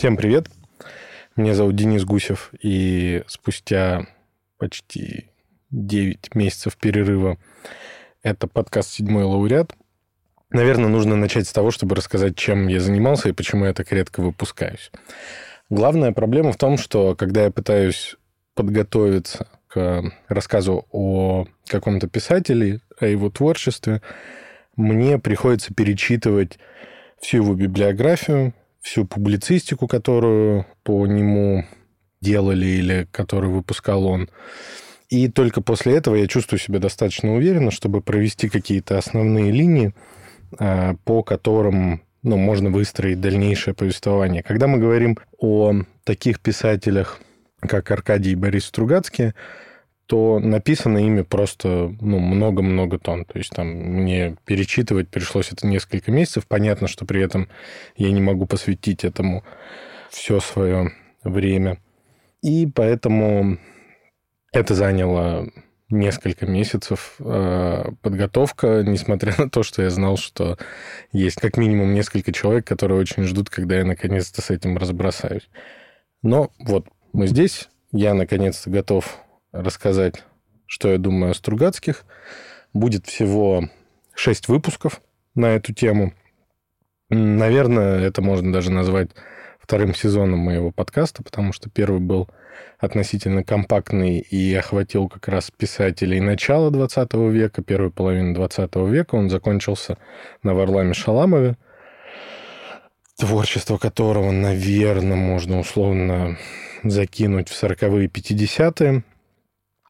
Всем привет. Меня зовут Денис Гусев, и спустя почти 9 месяцев перерыва это подкаст «Седьмой лауреат». Наверное, нужно начать с того, чтобы рассказать, чем я занимался и почему я так редко выпускаюсь. Главная проблема в том, что когда я пытаюсь подготовиться к рассказу о каком-то писателе, о его творчестве, мне приходится перечитывать всю его библиографию, всю публицистику, которую по нему делали или которую выпускал он. И только после этого я чувствую себя достаточно уверенно, чтобы провести какие-то основные линии, а, по которым ну, можно выстроить дальнейшее повествование. Когда мы говорим о таких писателях, как Аркадий и Борис Стругацкий, то написано ими просто ну, много-много тонн. То есть там мне перечитывать пришлось это несколько месяцев. Понятно, что при этом я не могу посвятить этому все свое время. И поэтому это заняло несколько месяцев э, подготовка, несмотря на то, что я знал, что есть как минимум несколько человек, которые очень ждут, когда я наконец-то с этим разбросаюсь. Но вот мы здесь, я наконец-то готов рассказать, что я думаю о Стругацких. Будет всего шесть выпусков на эту тему. Наверное, это можно даже назвать вторым сезоном моего подкаста, потому что первый был относительно компактный и охватил как раз писателей начала 20 века, первой половины 20 века. Он закончился на Варламе Шаламове, творчество которого, наверное, можно условно закинуть в 40-е 50-е.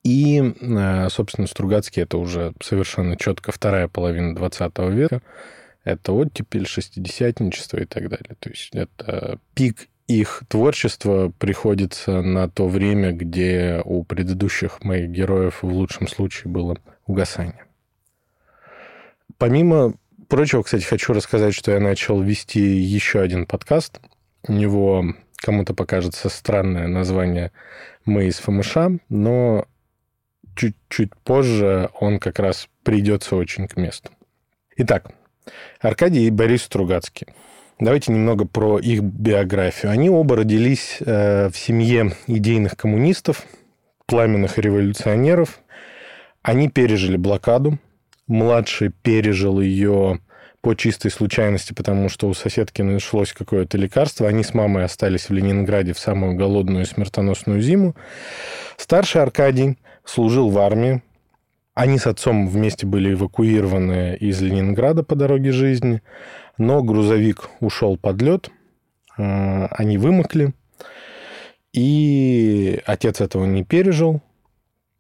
И, э, собственно, Стругацкий это уже совершенно четко вторая половина 20 века. Это оттепель, шестидесятничество и так далее. То есть это пик их творчества приходится на то время, где у предыдущих моих героев в лучшем случае было угасание. Помимо прочего, кстати, хочу рассказать, что я начал вести еще один подкаст. У него кому-то покажется странное название «Мы из ФМШ», но чуть-чуть позже он как раз придется очень к месту. Итак, Аркадий и Борис Стругацкий. Давайте немного про их биографию. Они оба родились э, в семье идейных коммунистов, пламенных революционеров. Они пережили блокаду. Младший пережил ее по чистой случайности, потому что у соседки нашлось какое-то лекарство. Они с мамой остались в Ленинграде в самую голодную и смертоносную зиму. Старший Аркадий служил в армии. Они с отцом вместе были эвакуированы из Ленинграда по дороге жизни, но грузовик ушел под лед, э, они вымокли, и отец этого не пережил.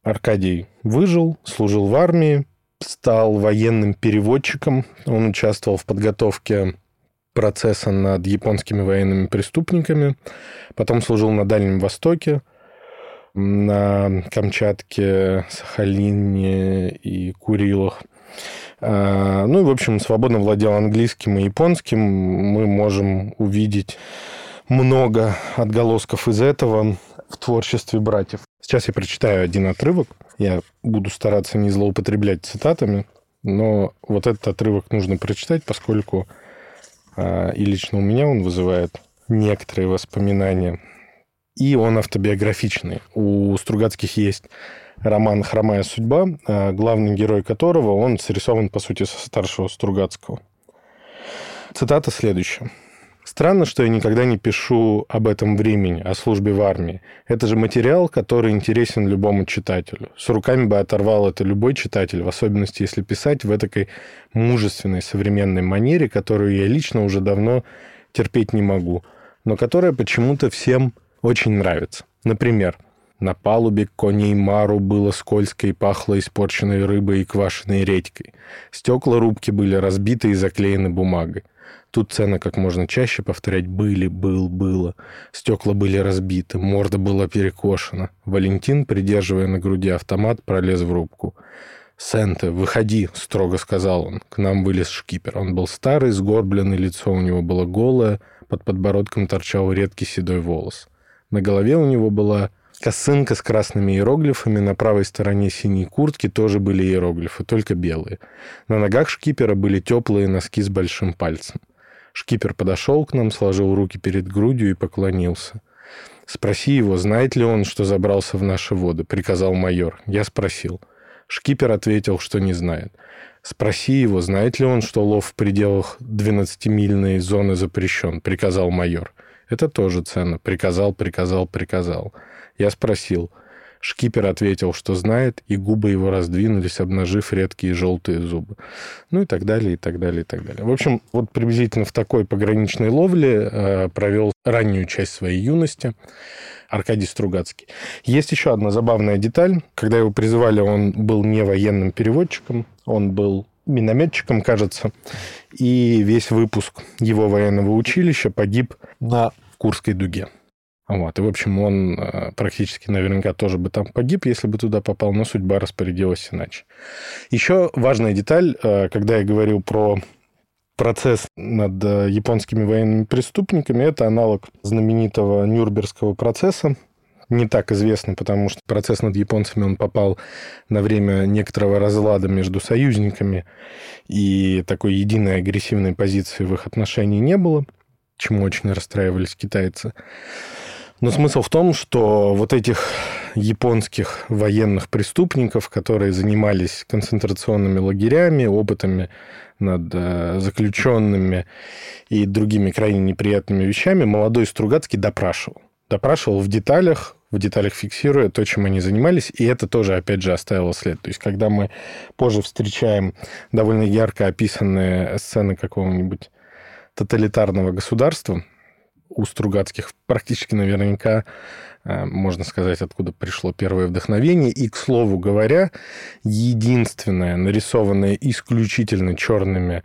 Аркадий выжил, служил в армии, стал военным переводчиком. Он участвовал в подготовке процесса над японскими военными преступниками. Потом служил на Дальнем Востоке, на Камчатке, Сахалине и Курилах. А, ну и, в общем, свободно владел английским и японским. Мы можем увидеть много отголосков из этого в творчестве братьев. Сейчас я прочитаю один отрывок. Я буду стараться не злоупотреблять цитатами, но вот этот отрывок нужно прочитать, поскольку а, и лично у меня он вызывает некоторые воспоминания и он автобиографичный. У Стругацких есть роман «Хромая судьба», а главный герой которого, он срисован, по сути, со старшего Стругацкого. Цитата следующая. Странно, что я никогда не пишу об этом времени, о службе в армии. Это же материал, который интересен любому читателю. С руками бы оторвал это любой читатель, в особенности если писать в этой мужественной современной манере, которую я лично уже давно терпеть не могу, но которая почему-то всем очень нравится. Например, на палубе коней Мару было скользко и пахло испорченной рыбой и квашеной редькой. Стекла рубки были разбиты и заклеены бумагой. Тут цена как можно чаще повторять «были», «был», «было». Стекла были разбиты, морда была перекошена. Валентин, придерживая на груди автомат, пролез в рубку. «Сенте, выходи», — строго сказал он. К нам вылез шкипер. Он был старый, сгорбленный, лицо у него было голое, под подбородком торчал редкий седой волос. На голове у него была косынка с красными иероглифами, на правой стороне синей куртки тоже были иероглифы, только белые. На ногах шкипера были теплые носки с большим пальцем. Шкипер подошел к нам, сложил руки перед грудью и поклонился. «Спроси его, знает ли он, что забрался в наши воды», — приказал майор. Я спросил. Шкипер ответил, что не знает. «Спроси его, знает ли он, что лов в пределах 12-мильной зоны запрещен», — приказал майор. «Это тоже ценно. Приказал, приказал, приказал». Я спросил. Шкипер ответил, что знает, и губы его раздвинулись, обнажив редкие желтые зубы. Ну и так далее, и так далее, и так далее. В общем, вот приблизительно в такой пограничной ловле э, провел раннюю часть своей юности Аркадий Стругацкий. Есть еще одна забавная деталь. Когда его призывали, он был не военным переводчиком, он был минометчиком, кажется, и весь выпуск его военного училища погиб на Курской дуге. Вот. И, в общем, он э, практически наверняка тоже бы там погиб, если бы туда попал, но судьба распорядилась иначе. Еще важная деталь, э, когда я говорил про процесс над э, японскими военными преступниками, это аналог знаменитого Нюрнбергского процесса, не так известный, потому что процесс над японцами он попал на время некоторого разлада между союзниками, и такой единой агрессивной позиции в их отношении не было, чему очень расстраивались китайцы. Но смысл в том, что вот этих японских военных преступников, которые занимались концентрационными лагерями, опытами над э, заключенными и другими крайне неприятными вещами, молодой Стругацкий допрашивал. Допрашивал в деталях, в деталях фиксируя то, чем они занимались, и это тоже, опять же, оставило след. То есть, когда мы позже встречаем довольно ярко описанные сцены какого-нибудь тоталитарного государства, у Стругацких практически наверняка э, можно сказать, откуда пришло первое вдохновение. И, к слову говоря, единственное нарисованное исключительно черными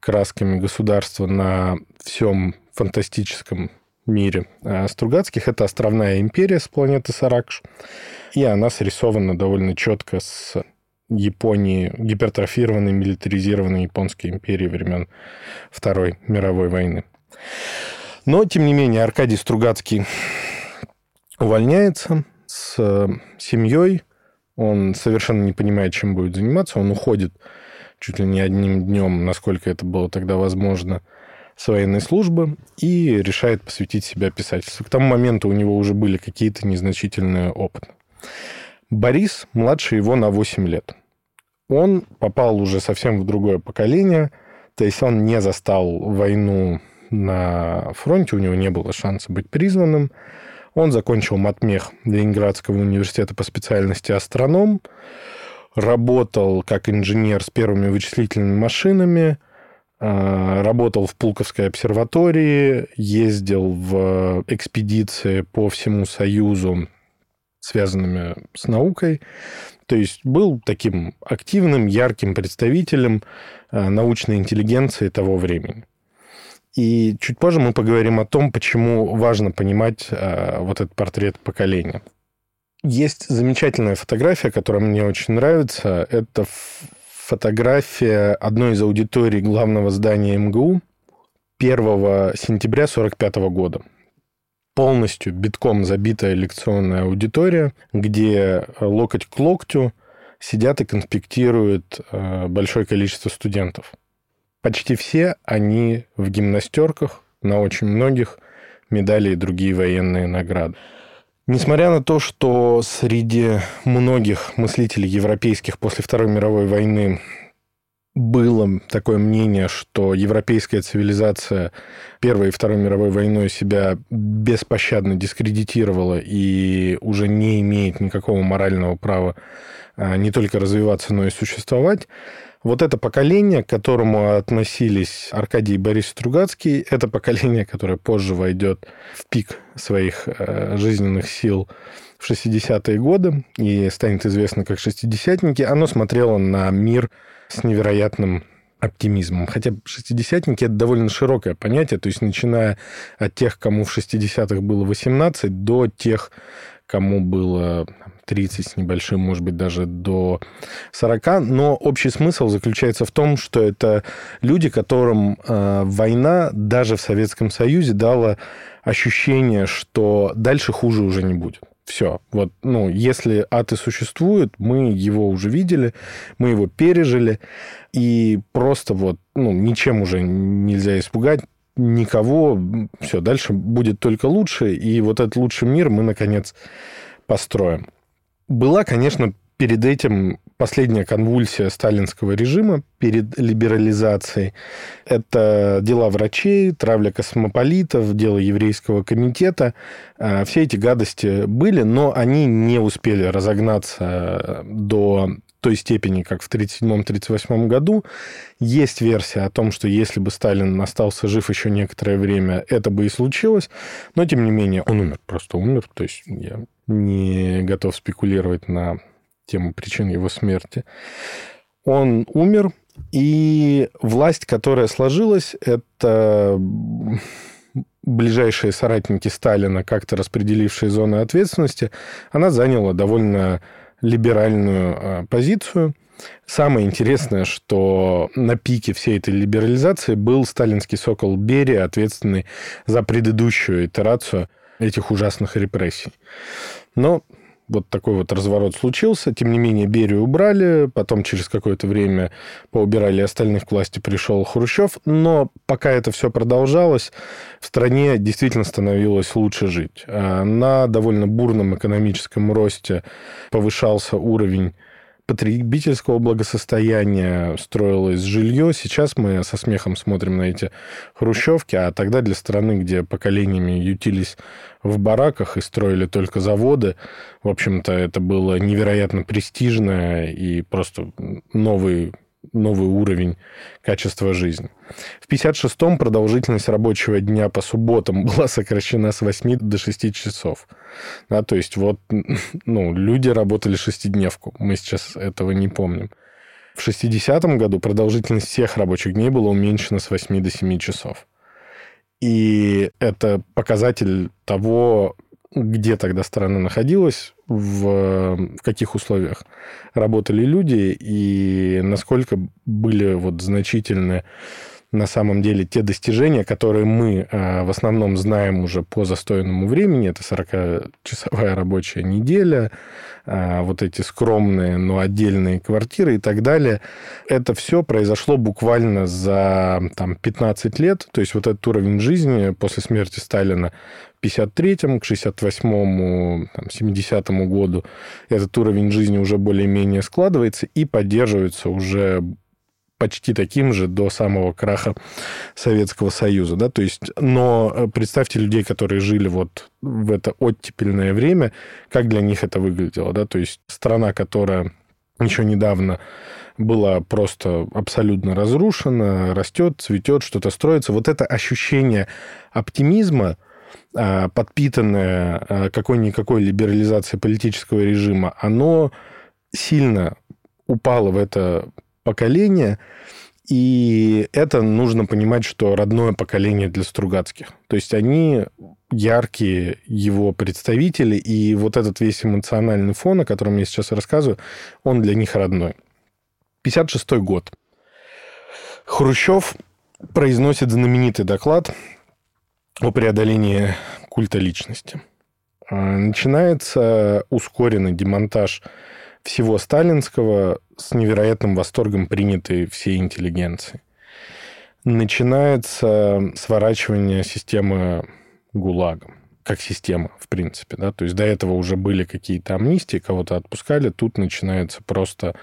красками государство на всем фантастическом мире э, Стругацких – это островная империя с планеты Саракш. И она срисована довольно четко с Японии, гипертрофированной, милитаризированной японской империи времен Второй мировой войны. Но, тем не менее, Аркадий Стругацкий увольняется с э, семьей. Он совершенно не понимает, чем будет заниматься. Он уходит чуть ли не одним днем, насколько это было тогда возможно, с военной службы и решает посвятить себя писательству. К тому моменту у него уже были какие-то незначительные опыты. Борис младше его на 8 лет. Он попал уже совсем в другое поколение, то есть он не застал войну на фронте, у него не было шанса быть призванным. Он закончил матмех Ленинградского университета по специальности астроном, работал как инженер с первыми вычислительными машинами, работал в Пулковской обсерватории, ездил в экспедиции по всему Союзу, связанными с наукой. То есть был таким активным, ярким представителем а, научной интеллигенции того времени. И чуть позже мы поговорим о том, почему важно понимать э, вот этот портрет поколения. Есть замечательная фотография, которая мне очень нравится. Это фотография одной из аудиторий главного здания МГУ 1 сентября 1945 года. Полностью битком забитая лекционная аудитория, где локоть к локтю сидят и конспектируют э, большое количество студентов – Почти все они в гимнастерках, на очень многих медали и другие военные награды. Несмотря на то, что среди многих мыслителей европейских после Второй мировой войны было такое мнение, что европейская цивилизация Первой и Второй мировой войной себя беспощадно дискредитировала и уже не имеет никакого морального права не только развиваться, но и существовать, вот это поколение, к которому относились Аркадий и Борис Стругацкий, это поколение, которое позже войдет в пик своих э, жизненных сил в 60-е годы и станет известно как шестидесятники, оно смотрело на мир с невероятным оптимизмом. Хотя шестидесятники – это довольно широкое понятие, то есть начиная от тех, кому в 60-х было 18, до тех, кому было 30 с небольшим, может быть, даже до 40. Но общий смысл заключается в том, что это люди, которым э, война даже в Советском Союзе дала ощущение, что дальше хуже уже не будет. Все. Вот, ну, если ад и существует, мы его уже видели, мы его пережили, и просто вот, ну, ничем уже нельзя испугать, никого, все, дальше будет только лучше, и вот этот лучший мир мы, наконец, построим. Была, конечно, перед этим последняя конвульсия сталинского режима перед либерализацией. Это дела врачей, травля космополитов, дело еврейского комитета. А, все эти гадости были, но они не успели разогнаться до той степени, как в 1937-1938 году. Есть версия о том, что если бы Сталин остался жив еще некоторое время, это бы и случилось. Но, тем не менее, он умер, просто умер. То есть я не готов спекулировать на тему причин его смерти. Он умер, и власть, которая сложилась, это ближайшие соратники Сталина, как-то распределившие зоны ответственности, она заняла довольно либеральную а, позицию. Самое интересное, что на пике всей этой либерализации был сталинский сокол Берия, ответственный за предыдущую итерацию этих ужасных репрессий. Но вот такой вот разворот случился. Тем не менее, Берию убрали, потом через какое-то время поубирали остальных к власти, пришел Хрущев. Но пока это все продолжалось, в стране действительно становилось лучше жить. А на довольно бурном экономическом росте повышался уровень потребительского благосостояния строилось жилье. Сейчас мы со смехом смотрим на эти хрущевки, а тогда для страны, где поколениями ютились в бараках и строили только заводы, в общем-то, это было невероятно престижно и просто новый новый уровень качества жизни. В 1956-м продолжительность рабочего дня по субботам была сокращена с 8 до 6 часов. Да, то есть вот ну, люди работали шестидневку. Мы сейчас этого не помним. В 60-м году продолжительность всех рабочих дней была уменьшена с 8 до 7 часов. И это показатель того, где тогда страна находилась, в, каких условиях работали люди и насколько были вот значительные на самом деле те достижения, которые мы э, в основном знаем уже по застойному времени, это 40-часовая рабочая неделя, э, вот эти скромные, но отдельные квартиры и так далее, это все произошло буквально за там, 15 лет, то есть вот этот уровень жизни после смерти Сталина к 53-му, к 68-му, 70-му году этот уровень жизни уже более-менее складывается и поддерживается уже почти таким же до самого краха Советского Союза. Да? То есть, но э, представьте людей, которые жили вот в это оттепельное время, как для них это выглядело. Да? То есть страна, которая еще недавно была просто абсолютно разрушена, растет, цветет, что-то строится. Вот это ощущение оптимизма, а, подпитанное а, какой-никакой либерализацией политического режима, оно сильно упало в это поколения, и это нужно понимать, что родное поколение для Стругацких. То есть они яркие его представители, и вот этот весь эмоциональный фон, о котором я сейчас рассказываю, он для них родной. 56 год. Хрущев произносит знаменитый доклад о преодолении культа личности. А, начинается ускоренный демонтаж всего сталинского с невероятным восторгом принятой всей интеллигенции. Начинается сворачивание системы ГУЛАГа как система, в принципе. Да? То есть до этого уже были какие-то амнистии, кого-то отпускали. Тут начинается просто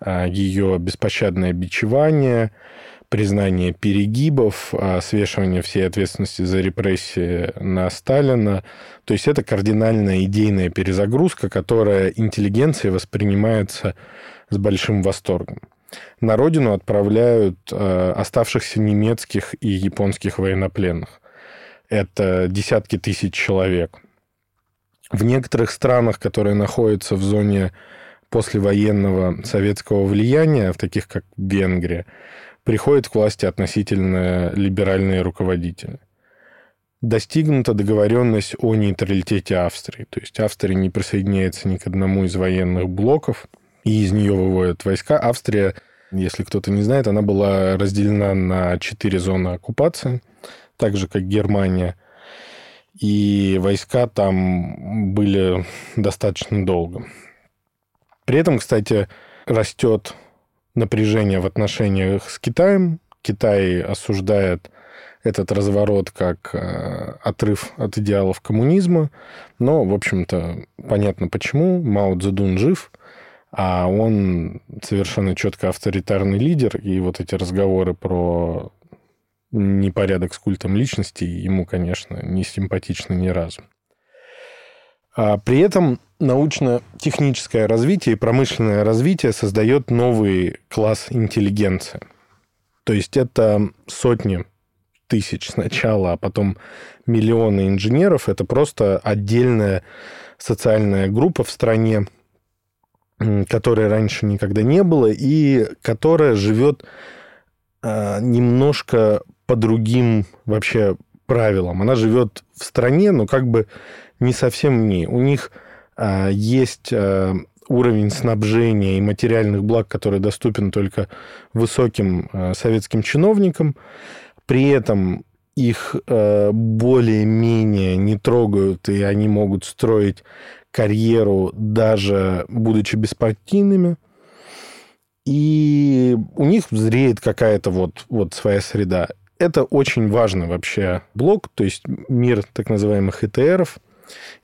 а, ее беспощадное бичевание, признание перегибов, а, свешивание всей ответственности за репрессии на Сталина. То есть это кардинальная идейная перезагрузка, которая интеллигенцией воспринимается с большим восторгом. На родину отправляют а, оставшихся немецких и японских военнопленных. Это десятки тысяч человек. В некоторых странах, которые находятся в зоне послевоенного советского влияния, в таких как Венгрия, приходят к власти относительно либеральные руководители. Достигнута договоренность о нейтралитете Австрии. То есть Австрия не присоединяется ни к одному из военных блоков, и из нее выводят войска. Австрия, если кто-то не знает, она была разделена на четыре зоны оккупации, так же, как Германия. И войска там были достаточно долго. При этом, кстати, растет напряжение в отношениях с Китаем. Китай осуждает этот разворот как э, отрыв от идеалов коммунизма. Но, в общем-то, понятно почему. Мао Цзэдун жив, а он совершенно четко авторитарный лидер, и вот эти разговоры про непорядок с культом личности ему, конечно, не симпатичны ни разу. А при этом научно-техническое развитие и промышленное развитие создает новый класс интеллигенции. То есть это сотни тысяч сначала, а потом миллионы инженеров. Это просто отдельная социальная группа в стране, которой раньше никогда не было, и которая живет а, немножко по другим вообще правилам. Она живет в стране, но как бы не совсем в ней. У них есть а, уровень снабжения и материальных благ, который доступен только высоким а, советским чиновникам. При этом их а, более-менее не трогают, и они могут строить карьеру, даже будучи беспартийными. И у них зреет какая-то вот, вот своя среда. Это очень важный вообще блок, то есть мир так называемых ИТРов,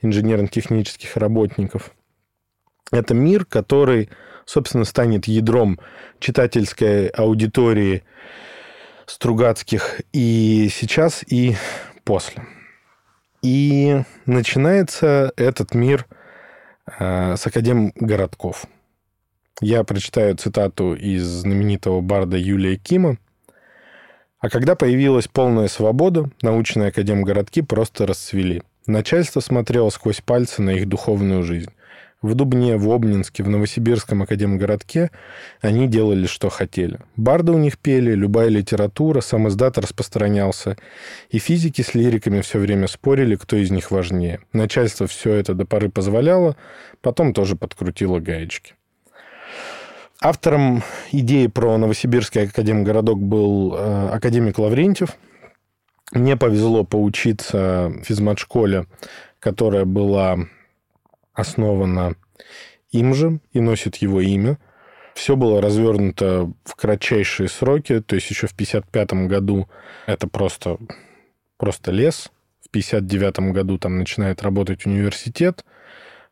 инженерно-технических работников. Это мир, который, собственно, станет ядром читательской аудитории Стругацких и сейчас, и после. И начинается этот мир э, с Академ городков. Я прочитаю цитату из знаменитого барда Юлия Кима. А когда появилась полная свобода, научные академгородки просто расцвели – Начальство смотрело сквозь пальцы на их духовную жизнь. В Дубне, в Обнинске, в Новосибирском академгородке они делали, что хотели. Барды у них пели, любая литература, сам издат распространялся. И физики с лириками все время спорили, кто из них важнее. Начальство все это до поры позволяло, потом тоже подкрутило гаечки. Автором идеи про Новосибирский академгородок был э, академик Лаврентьев – мне повезло поучиться в физмат-школе, которая была основана им же и носит его имя. Все было развернуто в кратчайшие сроки, то есть еще в 1955 году это просто, просто лес. В 1959 году там начинает работать университет.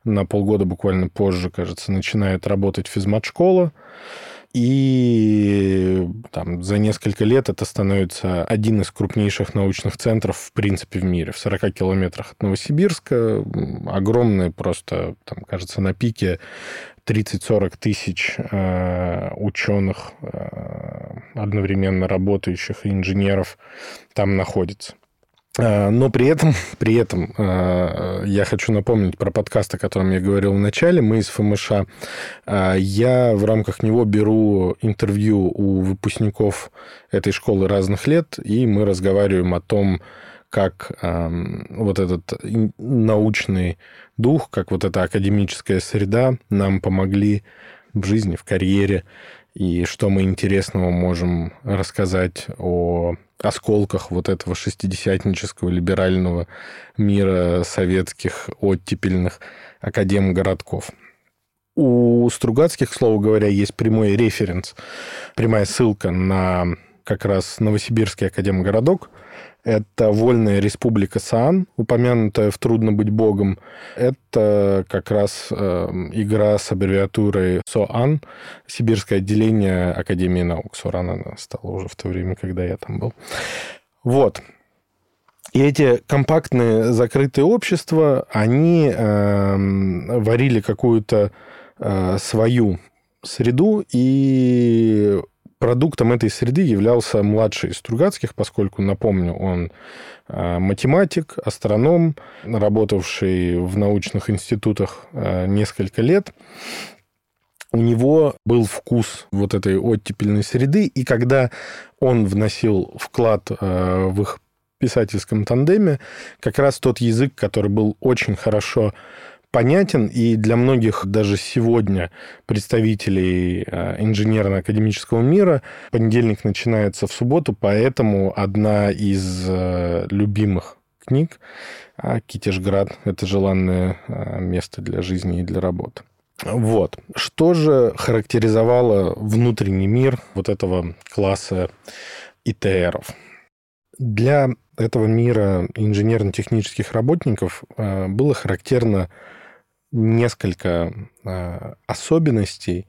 На полгода буквально позже, кажется, начинает работать физмат-школа. И там, за несколько лет это становится один из крупнейших научных центров, в принципе, в мире. В 40 километрах от Новосибирска. Огромные просто, там, кажется, на пике 30-40 тысяч э, ученых, э, одновременно работающих, инженеров там находится. Э, но при этом, при этом э, я хочу напомнить про подкаст, о котором я говорил в начале. Мы из ФМШ. Э, я в рамках него беру интервью у выпускников этой школы разных лет, и мы разговариваем о том, как эм, вот этот научный дух, как вот эта академическая среда нам помогли в жизни, в карьере, и что мы интересного можем рассказать о осколках вот этого шестидесятнического либерального мира советских оттепельных академ-городков. У Стругацких, к слову говоря, есть прямой референс, прямая ссылка на как раз Новосибирский академгородок, это Вольная Республика Саан, упомянутая в «Трудно быть богом». Это как раз э, игра с аббревиатурой СОАН, Сибирское отделение Академии наук. СОРАН она стала уже в то время, когда я там был. Вот. И эти компактные закрытые общества, они э, варили какую-то э, свою среду, и продуктом этой среды являлся младший из Стругацких, поскольку, напомню, он а, математик, астроном, работавший в научных институтах а, несколько лет. У него был вкус вот этой оттепельной среды, и когда он вносил вклад а, в их писательском тандеме, как раз тот язык, который был очень хорошо понятен, и для многих даже сегодня представителей э, инженерно-академического мира понедельник начинается в субботу, поэтому одна из э, любимых книг а Китежград – это желанное э, место для жизни и для работы. Вот. Что же характеризовало внутренний мир вот этого класса ИТРов? Для этого мира инженерно-технических работников было характерно несколько э, особенностей,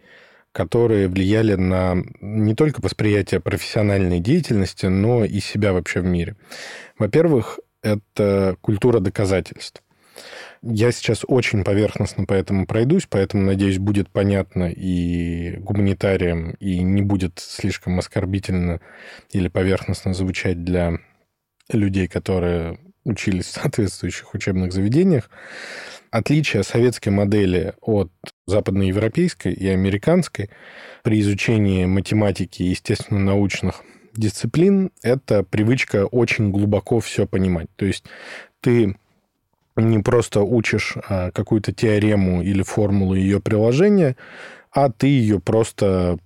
которые влияли на не только восприятие профессиональной деятельности, но и себя вообще в мире. Во-первых, это культура доказательств. Я сейчас очень поверхностно по этому пройдусь, поэтому, надеюсь, будет понятно и гуманитариям, и не будет слишком оскорбительно или поверхностно звучать для людей, которые учились в соответствующих учебных заведениях. Отличие советской модели от западноевропейской и американской при изучении математики и естественно-научных дисциплин – это привычка очень глубоко все понимать. То есть ты не просто учишь а, какую-то теорему или формулу ее приложения, а ты ее просто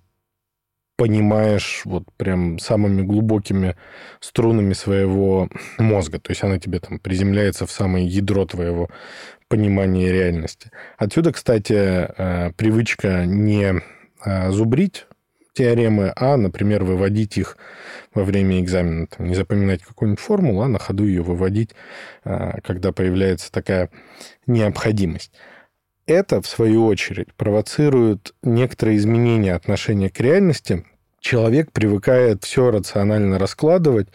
понимаешь вот прям самыми глубокими струнами своего мозга. То есть она тебе там приземляется в самое ядро твоего понимания реальности. Отсюда, кстати, а, привычка не а, зубрить теоремы, а, например, выводить их во время экзамена. Там, не запоминать какую-нибудь формулу, а на ходу ее выводить, а, когда появляется такая необходимость. Это, в свою очередь, провоцирует некоторые изменения отношения к реальности. Человек привыкает все рационально раскладывать,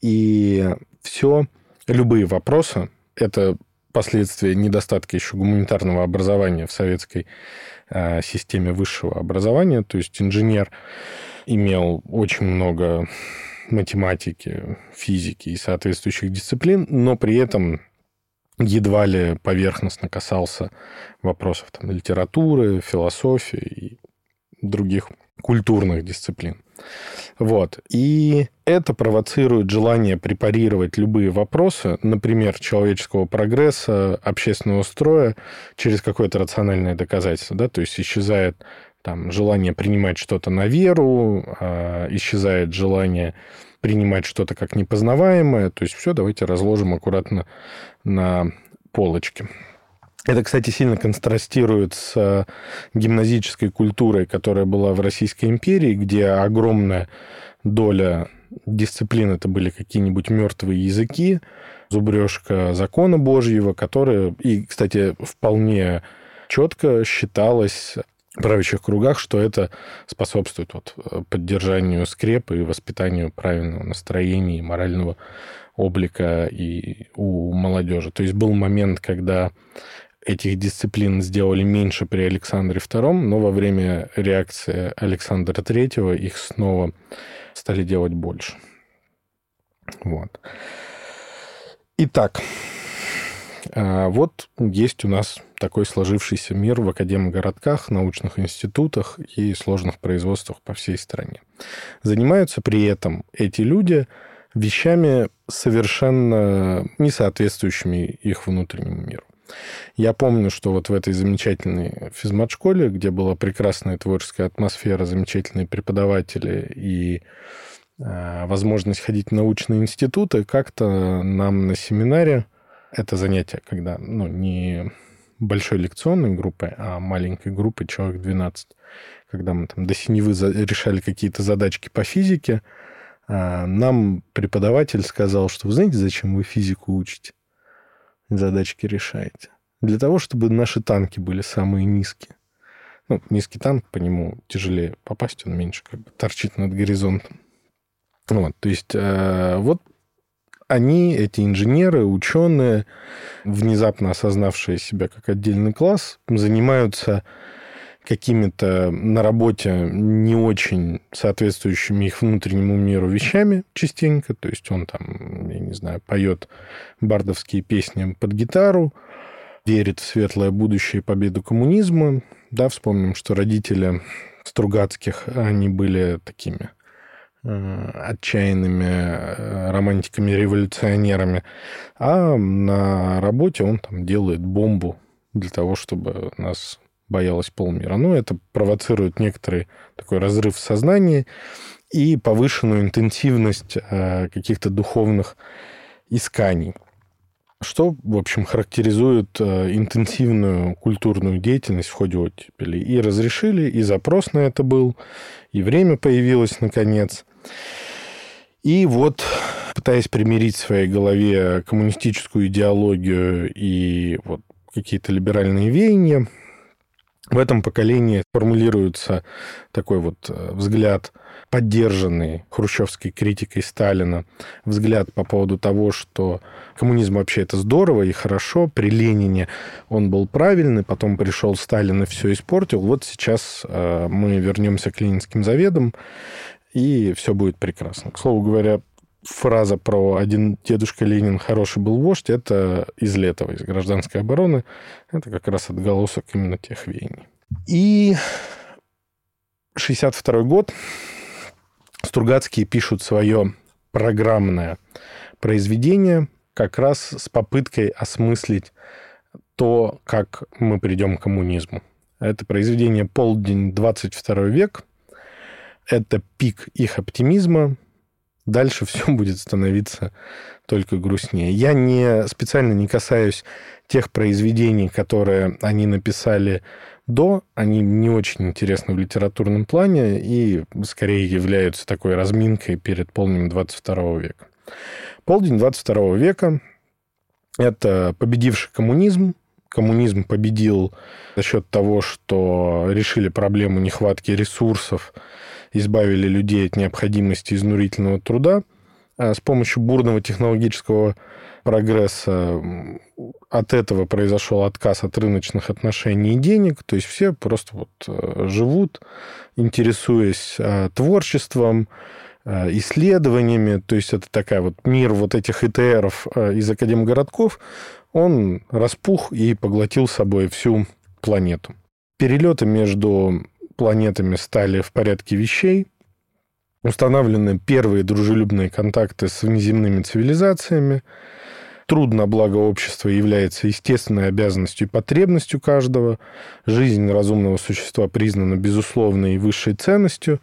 и все, любые вопросы, это последствия недостатка еще гуманитарного образования в советской Э, системе высшего образования. То есть инженер имел очень много математики, физики и соответствующих дисциплин, но при этом едва ли поверхностно касался вопросов там, литературы, философии и других культурных дисциплин. Вот. И это провоцирует желание препарировать любые вопросы, например, человеческого прогресса, общественного строя, через какое-то рациональное доказательство. Да? То есть исчезает там, желание принимать что-то на веру, э, исчезает желание принимать что-то как непознаваемое. То есть все давайте разложим аккуратно на полочке. Это, кстати, сильно контрастирует с э, гимназической культурой, которая была в Российской империи, где огромная доля дисциплин это были какие-нибудь мертвые языки, зубрежка закона Божьего, которые, и, кстати, вполне четко считалось в правящих кругах, что это способствует вот поддержанию скрепы и воспитанию правильного настроения и морального облика и у молодежи. То есть был момент, когда этих дисциплин сделали меньше при Александре II, но во время реакции Александра III их снова стали делать больше. Вот. Итак, а, вот есть у нас такой сложившийся мир в академгородках, научных институтах и сложных производствах по всей стране. Занимаются при этом эти люди вещами совершенно не соответствующими их внутреннему миру. Я помню, что вот в этой замечательной физмат-школе, где была прекрасная творческая атмосфера, замечательные преподаватели и э, возможность ходить в научные институты, как-то нам на семинаре это занятие, когда ну, не большой лекционной группы, а маленькой группы, человек 12, когда мы там до синевы решали какие-то задачки по физике, э, нам преподаватель сказал, что вы знаете, зачем вы физику учите? Задачки решаете. Для того, чтобы наши танки были самые низкие. Ну, низкий танк, по нему тяжелее попасть, он меньше как бы торчит над горизонтом. Вот, то есть э, вот они, эти инженеры, ученые, внезапно осознавшие себя как отдельный класс, занимаются какими-то на работе не очень соответствующими их внутреннему миру вещами частенько. То есть он там, я не знаю, поет бардовские песни под гитару, верит в светлое будущее и победу коммунизма. Да, вспомним, что родители Стругацких, они были такими э, отчаянными э, романтиками-революционерами. А на работе он там делает бомбу для того, чтобы нас боялась полмира. Но это провоцирует некоторый такой разрыв в сознании и повышенную интенсивность э, каких-то духовных исканий. Что, в общем, характеризует э, интенсивную культурную деятельность в ходе оттепели. И разрешили, и запрос на это был, и время появилось наконец. И вот пытаясь примирить в своей голове коммунистическую идеологию и вот какие-то либеральные веяния, в этом поколении формулируется такой вот э, взгляд, поддержанный хрущевской критикой Сталина, взгляд по поводу того, что коммунизм вообще это здорово и хорошо, при Ленине он был правильный, потом пришел Сталин и все испортил. Вот сейчас э, мы вернемся к ленинским заведам, и все будет прекрасно. К слову говоря, фраза про «один дедушка Ленин хороший был вождь» — это из Летова, из гражданской обороны. Это как раз отголосок именно тех веяний. И 62 год. Стругацкие пишут свое программное произведение как раз с попыткой осмыслить то, как мы придем к коммунизму. Это произведение «Полдень, 22 век». Это пик их оптимизма, дальше все будет становиться только грустнее. Я не специально не касаюсь тех произведений, которые они написали до, они не очень интересны в литературном плане и скорее являются такой разминкой перед полднем 22 века. Полдень 22 века – это победивший коммунизм. Коммунизм победил за счет того, что решили проблему нехватки ресурсов – избавили людей от необходимости изнурительного труда. А с помощью бурного технологического прогресса от этого произошел отказ от рыночных отношений и денег. То есть все просто вот э, живут, интересуясь э, творчеством, э, исследованиями. То есть это такая вот мир вот этих ИТРов из академгородков, он распух и поглотил собой всю планету. Перелеты между планетами стали в порядке вещей. Установлены первые дружелюбные контакты с внеземными цивилизациями. Труд благо общества является естественной обязанностью и потребностью каждого. Жизнь разумного существа признана безусловной и высшей ценностью.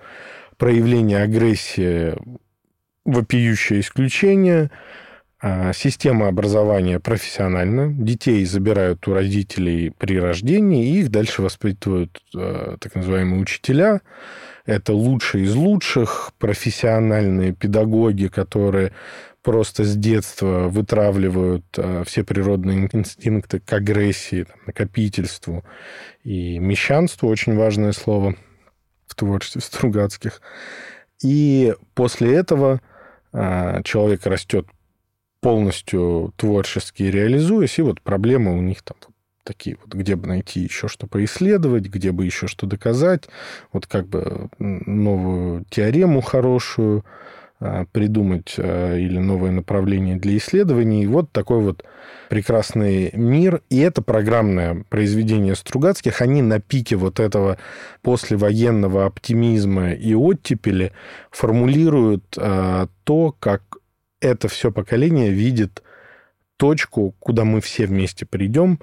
Проявление агрессии – вопиющее исключение – система образования профессиональна. Детей забирают у родителей при рождении, и их дальше воспитывают а, так называемые учителя. Это лучшие из лучших, профессиональные педагоги, которые просто с детства вытравливают а, все природные инстинкты к агрессии, накопительству и мещанству, очень важное слово в творчестве Стругацких. И после этого человек растет полностью творчески реализуясь, и вот проблемы у них там такие вот, где бы найти еще что поисследовать, где бы еще что доказать, вот как бы новую теорему хорошую а, придумать а, или новое направление для исследований. И вот такой вот прекрасный мир. И это программное произведение Стругацких. Они на пике вот этого послевоенного оптимизма и оттепели формулируют а, то, как это все поколение видит точку, куда мы все вместе придем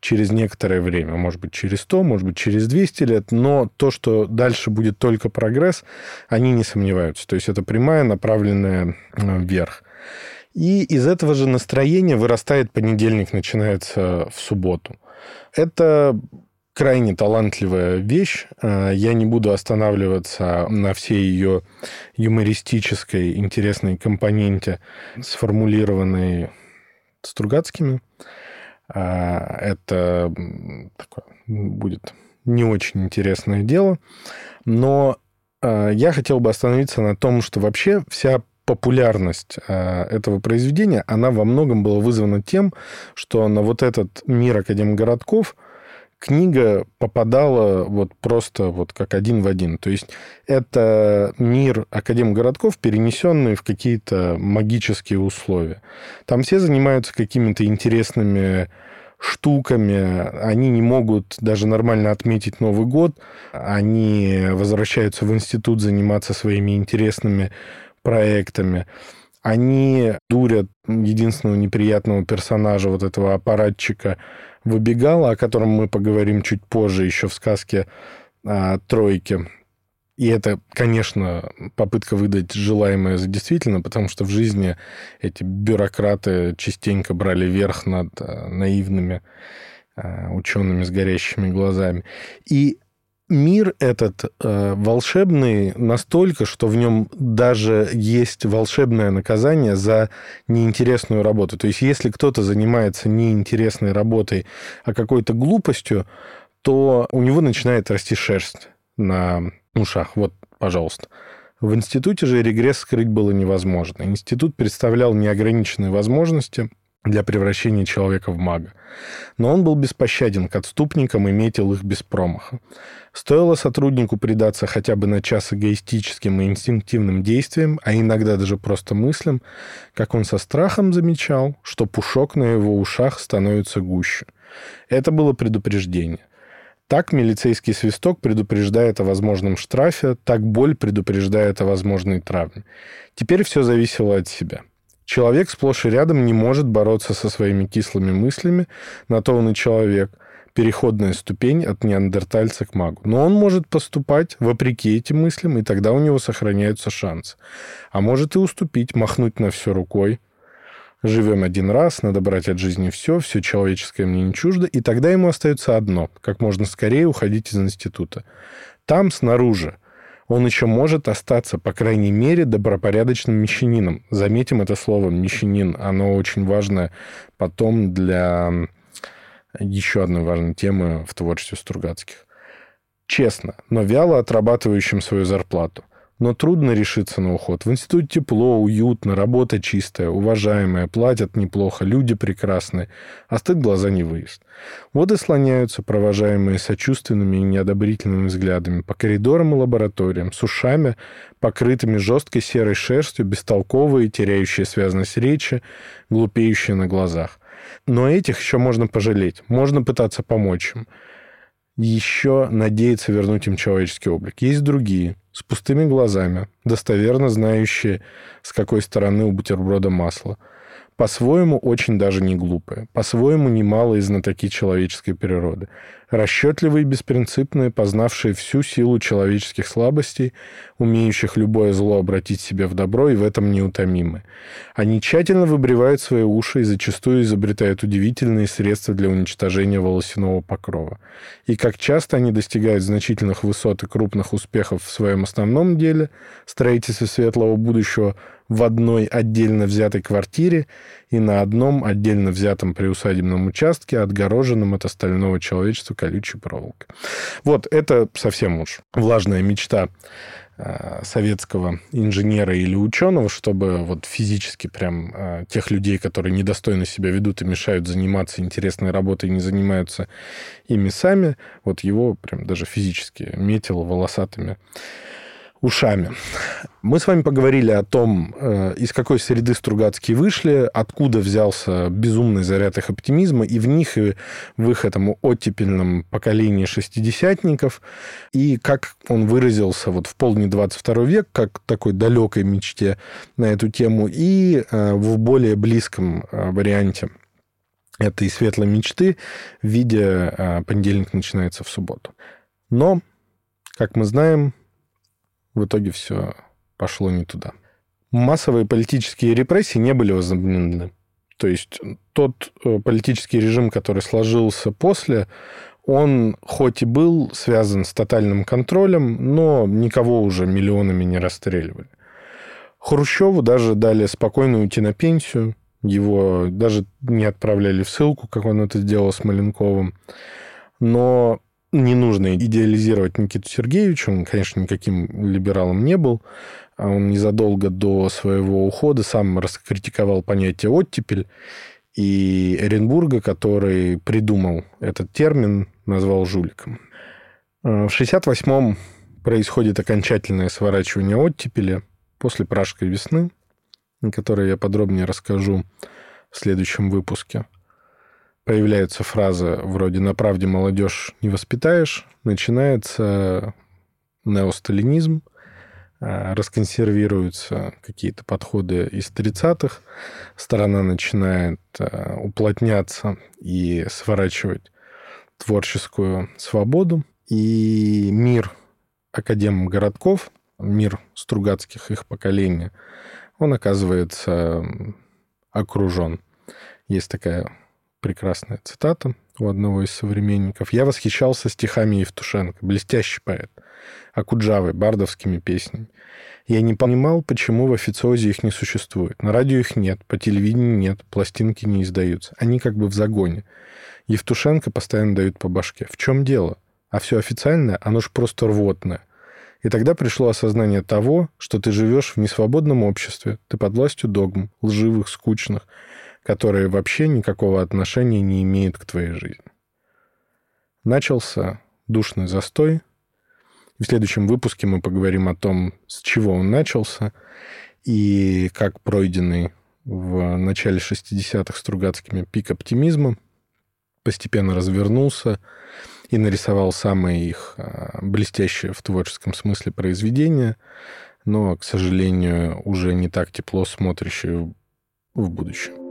через некоторое время. Может быть, через 100, может быть, через 200 лет. Но то, что дальше будет только прогресс, они не сомневаются. То есть это прямая, направленная э, вверх. И из этого же настроения вырастает понедельник, начинается в субботу. Это крайне талантливая вещь. Э, я не буду останавливаться на всей ее юмористической, интересной компоненте, сформулированной Стругацкими. Э, это такое будет не очень интересное дело. Но э, я хотел бы остановиться на том, что вообще вся популярность этого произведения, она во многом была вызвана тем, что на вот этот мир академгородков – книга попадала вот просто вот как один в один. То есть это мир академгородков, перенесенный в какие-то магические условия. Там все занимаются какими-то интересными штуками, они не могут даже нормально отметить Новый год, они возвращаются в институт заниматься своими интересными проектами они дурят единственного неприятного персонажа, вот этого аппаратчика, выбегала, о котором мы поговорим чуть позже еще в сказке о тройке. И это, конечно, попытка выдать желаемое за действительно, потому что в жизни эти бюрократы частенько брали верх над э, наивными э, учеными с горящими глазами. И мир этот э, волшебный настолько, что в нем даже есть волшебное наказание за неинтересную работу. То есть, если кто-то занимается неинтересной работой, а какой-то глупостью, то у него начинает расти шерсть на ушах. Вот, пожалуйста. В институте же регресс скрыть было невозможно. Институт представлял неограниченные возможности для превращения человека в мага. Но он был беспощаден к отступникам и метил их без промаха. Стоило сотруднику предаться хотя бы на час эгоистическим и инстинктивным действиям, а иногда даже просто мыслям, как он со страхом замечал, что пушок на его ушах становится гуще. Это было предупреждение. Так милицейский свисток предупреждает о возможном штрафе, так боль предупреждает о возможной травме. Теперь все зависело от себя. Человек сплошь и рядом не может бороться со своими кислыми мыслями, на то он и человек, переходная ступень от неандертальца к магу. Но он может поступать вопреки этим мыслям, и тогда у него сохраняются шансы. А может и уступить, махнуть на все рукой, Живем один раз, надо брать от жизни все, все человеческое мне не чуждо, и тогда ему остается одно – как можно скорее уходить из института. Там, снаружи, он еще может остаться, по крайней мере, добропорядочным мещанином. Заметим это слово «мещанин». Оно очень важно потом для еще одной важной темы в творчестве Стругацких. Честно, но вяло отрабатывающим свою зарплату – но трудно решиться на уход. В институте тепло, уютно, работа чистая, уважаемая, платят неплохо, люди прекрасные, а стыд глаза не выезд. Вот и слоняются провожаемые сочувственными и неодобрительными взглядами по коридорам и лабораториям, с ушами, покрытыми жесткой серой шерстью, бестолковые, теряющие связность речи, глупеющие на глазах. Но этих еще можно пожалеть, можно пытаться помочь им еще надеяться вернуть им человеческий облик. Есть другие, с пустыми глазами, достоверно знающие, с какой стороны у бутерброда масло – по-своему очень даже не глупые, по-своему немалые знатоки человеческой природы, расчетливые и беспринципные, познавшие всю силу человеческих слабостей, умеющих любое зло обратить себе в добро и в этом неутомимы. Они тщательно выбривают свои уши и зачастую изобретают удивительные средства для уничтожения волосяного покрова. И как часто они достигают значительных высот и крупных успехов в своем основном деле, строительстве светлого будущего – в одной отдельно взятой квартире и на одном отдельно взятом приусадебном участке, отгороженном от остального человечества колючей проволокой. Вот это совсем уж влажная мечта э, советского инженера или ученого, чтобы вот физически прям э, тех людей, которые недостойно себя ведут и мешают заниматься интересной работой не занимаются ими сами, вот его прям даже физически метил волосатыми ушами. Мы с вами поговорили о том, э, из какой среды Стругацкие вышли, откуда взялся безумный заряд их оптимизма, и в них, и в их этом оттепельном поколении шестидесятников, и как он выразился вот в полдень 22 век, как такой далекой мечте на эту тему, и э, в более близком э, варианте этой светлой мечты в виде «Понедельник начинается в субботу». Но, как мы знаем, в итоге все пошло не туда. Массовые политические репрессии не были возобновлены. То есть тот э, политический режим, который сложился после, он хоть и был связан с тотальным контролем, но никого уже миллионами не расстреливали. Хрущеву даже дали спокойно уйти на пенсию, его даже не отправляли в ссылку, как он это сделал с Маленковым. Но не нужно идеализировать Никиту Сергеевича. Он, конечно, никаким либералом не был. А он незадолго до своего ухода сам раскритиковал понятие «оттепель». И Эренбурга, который придумал этот термин, назвал жуликом. А, в 1968-м происходит окончательное сворачивание оттепели после Пражской весны, о которой я подробнее расскажу в следующем выпуске появляются фразы вроде «на правде молодежь не воспитаешь», начинается неосталинизм, а, расконсервируются какие-то подходы из 30-х, сторона начинает а, уплотняться и сворачивать творческую свободу, и мир академ городков, мир Стругацких, их поколения, он оказывается окружен. Есть такая прекрасная цитата у одного из современников. Я восхищался стихами Евтушенко, блестящий поэт, Акуджавой, бардовскими песнями. Я не понимал, почему в официозе их не существует. На радио их нет, по телевидению нет, пластинки не издаются. Они как бы в загоне. Евтушенко постоянно дают по башке. В чем дело? А все официальное, оно же просто рвотное. И тогда пришло осознание того, что ты живешь в несвободном обществе, ты под властью догм, лживых, скучных, которые вообще никакого отношения не имеют к твоей жизни. Начался душный застой. В следующем выпуске мы поговорим о том, с чего он начался и как пройденный в начале 60-х Стругацкими пик оптимизма постепенно развернулся и нарисовал самые их а, блестящие в творческом смысле произведения, но, к сожалению, уже не так тепло смотрящие в будущее.